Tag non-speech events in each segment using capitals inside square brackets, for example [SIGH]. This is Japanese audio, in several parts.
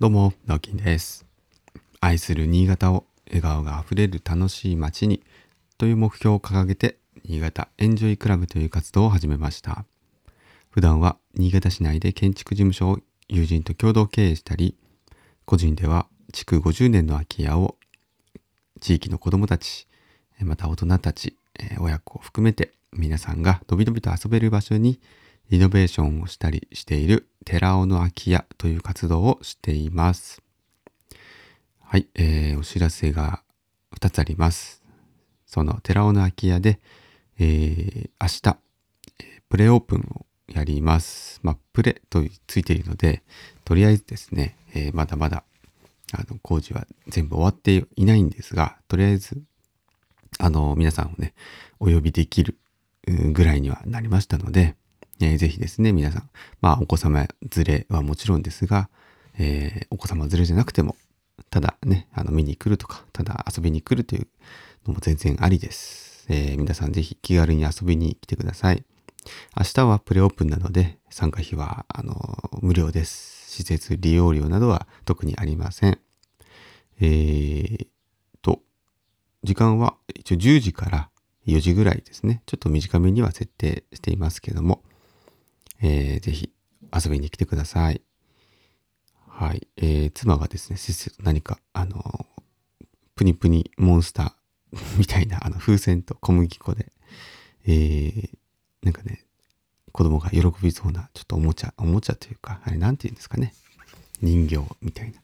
どうも、直樹です。愛する新潟を笑顔があふれる楽しい街にという目標を掲げて、新潟エンジョイクラブという活動を始めました。普段は新潟市内で建築事務所を友人と共同経営したり、個人では築50年の空き家を地域の子どもたち、また大人たち、親子を含めて皆さんがのびのびと遊べる場所にリノベーションをしたりしている寺尾の空き家という活動をしています。はい、えー、お知らせが2つあります。その寺尾の空き家で、えー、明日、プレオープンをやります。まあ、プレとついているので、とりあえずですね、えー、まだまだあの工事は全部終わっていないんですが、とりあえず、あの、皆さんをね、お呼びできるぐらいにはなりましたので、えー、ぜひですね、皆さん、まあ、お子様連れはもちろんですが、えー、お子様連れじゃなくても、ただね、あの、見に来るとか、ただ遊びに来るというのも全然ありです。えー、皆さんぜひ気軽に遊びに来てください。明日はプレオープンなので、参加費は、あの、無料です。施設利用料などは特にありません。えー、と、時間は一応10時から4時ぐらいですね。ちょっと短めには設定していますけども、えー、ぜひ遊びに来てください。はい。えー、妻がですね、せっせと何か、あの、プニプニモンスター [LAUGHS] みたいな、あの、風船と小麦粉で、えー、なんかね、子供が喜びそうな、ちょっとおもちゃ、おもちゃというか、あれなんて言うんですかね。人形みたいな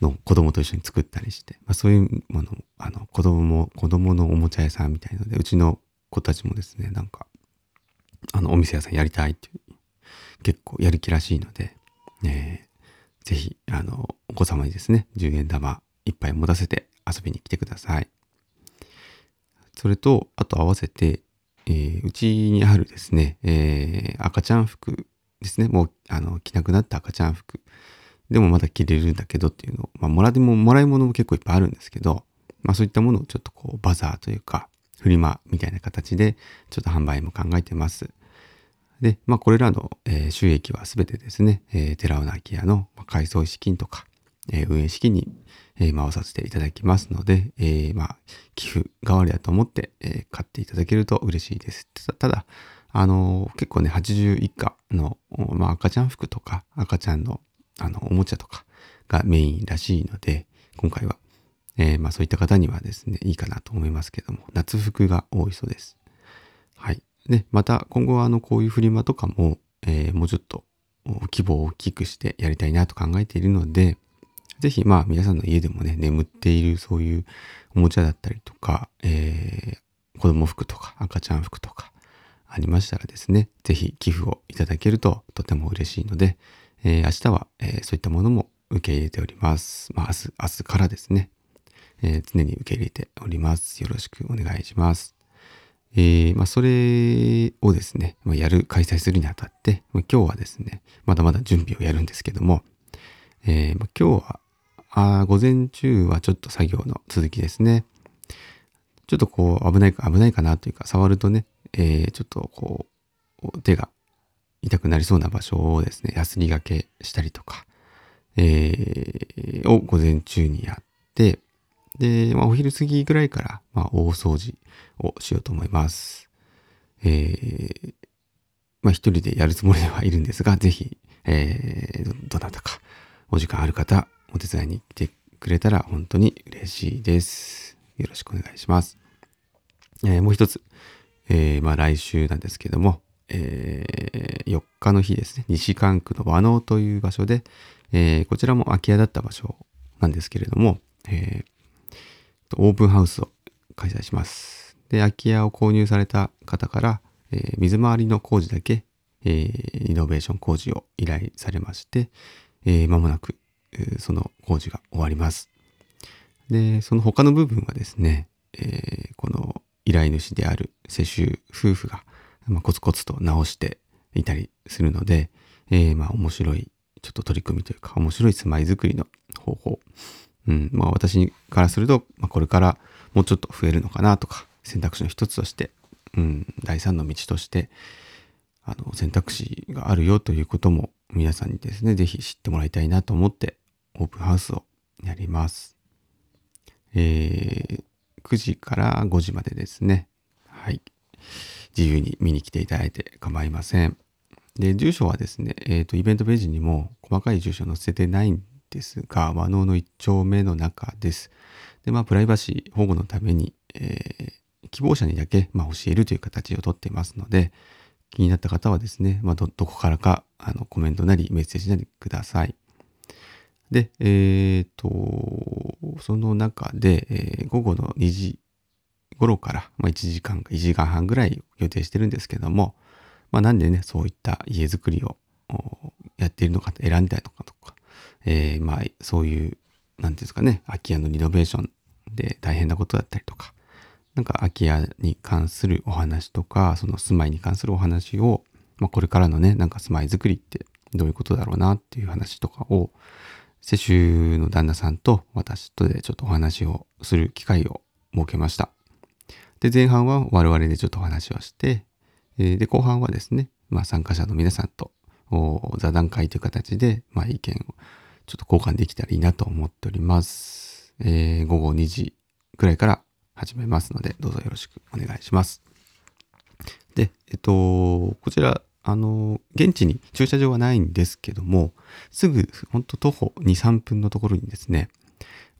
の子供と一緒に作ったりして、まあ、そういうものあの、子供も、子供のおもちゃ屋さんみたいので、うちの子たちもですね、なんか、あの、お店屋さんやりたいっていう、結構やる気らしいので、えー、ぜひ、あの、お子様にですね、10円玉いっぱい持たせて遊びに来てください。それと、あと合わせて、えー、うちにあるですね、えー、赤ちゃん服ですね、もう、あの、着なくなった赤ちゃん服。でもまだ着れるんだけどっていうのを、まあ、もらでも、もらい物も結構いっぱいあるんですけど、まあそういったものをちょっとこう、バザーというか、フリマみたいな形で、ちょっと販売も考えてます。で、まあこれらの、収益はすべてですね、え、寺尾空き家の改装資金とか、運営資金に、回させていただきますので、まあ寄付代わりだと思って、買っていただけると嬉しいです。ただ、あの、結構ね、80以下の、まあ赤ちゃん服とか赤ちゃんのあの、おもちゃとかがメインらしいので、今回は、えー、まあそういった方にはですね、いいかなと思いますけども、夏服が多いそうです。はい。で、また今後はあの、こういうフリマとかも、えー、もうちょっと規模を大きくしてやりたいなと考えているので、ぜひまあ皆さんの家でもね、眠っているそういうおもちゃだったりとか、えー、子供服とか赤ちゃん服とかありましたらですね、ぜひ寄付をいただけるととても嬉しいので、えー、明日は、えー、そういったものも受け入れております。まあ、明日、明日からですね、えー、常に受け入れております。よろしくお願いします。えー、まあ、それをですね、まあ、やる、開催するにあたって、まあ、今日はですね、まだまだ準備をやるんですけども、えー、ま、今日は、あ午前中はちょっと作業の続きですね。ちょっとこう、危ないか、危ないかなというか、触るとね、えー、ちょっとこう、手が痛くなりそうな場所をですね、ヤスリがけしたりとか、えー、を午前中にやって、で、まあ、お昼過ぎぐらいから、まあ、大掃除をしようと思います。えー、まあ、一人でやるつもりではいるんですが、ぜひ、えー、どなたかお時間ある方、お手伝いに来てくれたら本当に嬉しいです。よろしくお願いします。えー、もう一つ、えー、まあ来週なんですけども、えー、4日の日ですね、西関区の和能という場所で、え、こちらも空き家だった場所なんですけれども、えー、オープンハウスを開催します。で、空き家を購入された方から、えー、水回りの工事だけ、えー、リノベーション工事を依頼されまして、えー、間もなく、その工事が終わります。で、その他の部分はですね、え、この依頼主である世襲夫婦が、まあ、コツコツと直していたりするので、え、まあ面白いちょっと取り組みというか面白い住まいづくりの方法。うん、まあ私からすると、まあ、これからもうちょっと増えるのかなとか選択肢の一つとして、うん、第三の道としてあの選択肢があるよということも皆さんにですね、ぜひ知ってもらいたいなと思って、オープンハウスをやります。えー、9時から5時までですね。はい。自由に見に来ていただいて構いません。で、住所はですね、えっ、ー、と、イベントページにも細かい住所載せてないんですが、和能の一丁目の中です。で、まあ、プライバシー保護のために、えー、希望者にだけ、まあ、教えるという形をとっていますので、気になった方はですね、まあ、ど、どこからか、あの、コメントなりメッセージなりください。で、えっ、と、その中で、えー、午後の2時頃から、まあ、1時間か1時間半ぐらい予定してるんですけども、まあ、なんでね、そういった家づくりをやっているのか選んだりとかとか、えー、まあ、そういう、なんていうんですかね、空き家のリノベーションで大変なことだったりとか、なんか空き家に関するお話とか、その住まいに関するお話を、まあ、これからのね、なんか住まいづくりってどういうことだろうなっていう話とかを、世襲の旦那さんと私とでちょっとお話をする機会を設けました。で、前半は我々でちょっとお話をして、で、後半はですね、まあ参加者の皆さんと座談会という形で、まあ意見をちょっと交換できたらいいなと思っております。えー、午後2時くらいから始めますので、どうぞよろしくお願いします。で、えっと、こちら、あの、現地に駐車場はないんですけども、すぐ、ほんと徒歩2、3分のところにですね、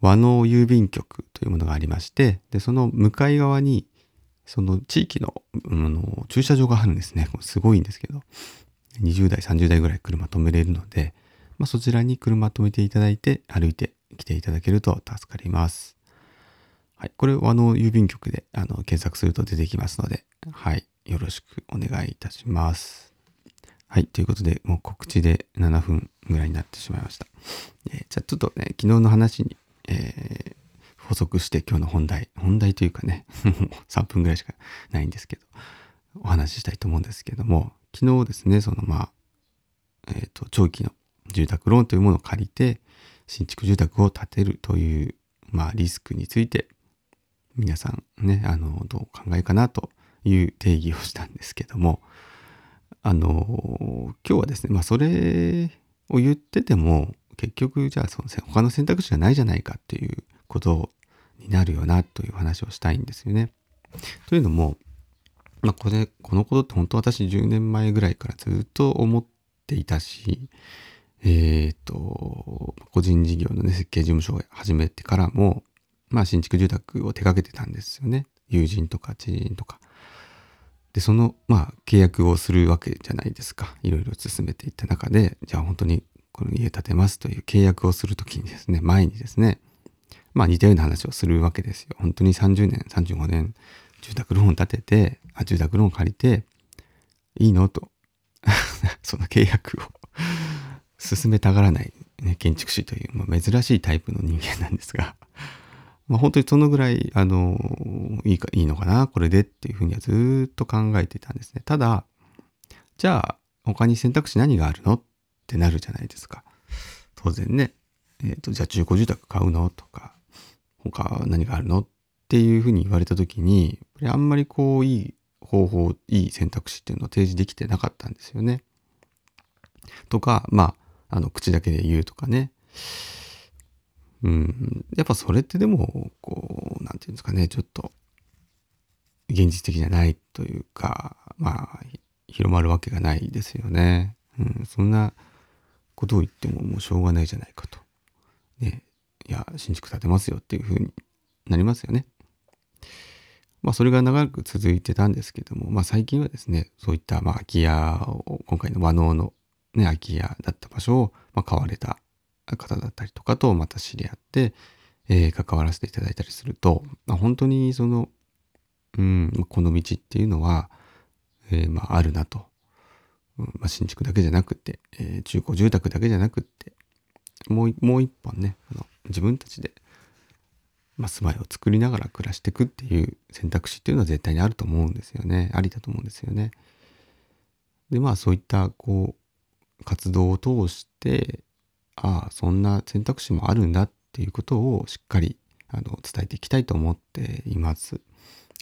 和能郵便局というものがありまして、で、その向かい側に、その地域の、あの駐車場があるんですね。すごいんですけど、20代、30代ぐらい車止めれるので、まあ、そちらに車止めていただいて歩いて来ていただけると助かります。はい。これは、あの、郵便局であの検索すると出てきますので、はい。よろしくお願いいたします。はい。ということで、もう告知で7分ぐらいになってしまいました。えー、じゃあちょっとね、昨日の話に、えー、補足して今日の本題、本題というかね、[LAUGHS] 3分ぐらいしかないんですけど、お話ししたいと思うんですけども、昨日ですね、そのまあ、えっ、ー、と、長期の住宅ローンというものを借りて、新築住宅を建てるという、まあ、リスクについて、皆さんね、あの、どうお考えかなという定義をしたんですけども、あの、今日はですね、まあ、それを言ってても、結局、じゃあ、その他の選択肢がないじゃないかっていうことになるよなという話をしたいんですよね。というのも、まあ、これ、このことって本当私10年前ぐらいからずっと思っていたし、えっ、と、個人事業のね、設計事務所を始めてからも、まあ、新築住宅を手掛けてたんですよね。友人とか知人とか。で、その、まあ、契約をするわけじゃないですか。いろいろ進めていった中で、じゃあ本当にこの家建てますという契約をするときにですね、前にですね、まあ似たような話をするわけですよ。本当に30年、35年、住宅ローン建てて、あ住宅ローン借りて、いいの？と。[LAUGHS] その契約を進めたがらない、ね、建築士という、まあ、珍しいタイプの人間なんですが、[LAUGHS] まあ、本当にそのぐらい、あの、いいか、いいのかな、これでっていうふうにはずっと考えてたんですね。ただ、じゃあ、他に選択肢何があるのってなるじゃないですか。当然ね。えっ、ー、と、じゃあ中古住宅買うのとか、他何があるのっていうふうに言われた時に、あんまりこう、いい方法、いい選択肢っていうのを提示できてなかったんですよね。とか、まあ、あの、口だけで言うとかね。うん、やっぱそれってでも、こう、なんていうんですかね、ちょっと、現実的じゃないというか、まあ、広まるわけがないですよね。うん、そんなことを言ってももうしょうがないじゃないかと。ね、いや、新築建てますよっていうふうになりますよね。まあ、それが長く続いてたんですけども、まあ、最近はですね、そういった、まあ、空き家を、今回の和能のね、空き家だった場所を、まあ、買われた方だったりとかとまた知り合って、えー、関わらせていただいたりすると、まあ、本当にその、うん、この道っていうのは、えー、まあ、あるなと。まあ、新築だけじゃなくて、えー、中古住宅だけじゃなくて、もう、もう一本ね、あの自分たちで、まあ、住まいを作りながら暮らしていくっていう選択肢っていうのは絶対にあると思うんですよね。ありだと思うんですよね。で、まあそういった、こう、活動を通して、ああ、そんな選択肢もあるんだっていうことをしっかりあの伝えていきたいと思っています。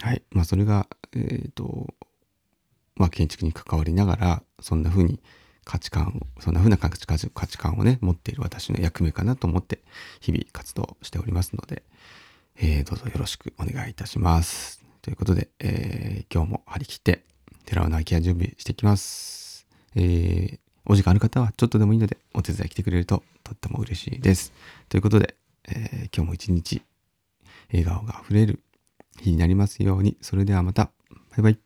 はい。まあそれが、え、ー、と、まあ建築に関わりながら、そんな風に価値観を、そんな風な価値価値観をね、持っている私の役目かなと思って日々活動しておりますので、えー、どうぞよろしくお願いいたします。ということで、えー、今日も張り切って寺尾の空き家準備していきます。えー、お時間ある方はちょっとでもいいのでお手伝い来てくれるととっても嬉しいです。ということで、えー、今日も一日笑顔があふれる日になりますように。それではまた。バイバイ。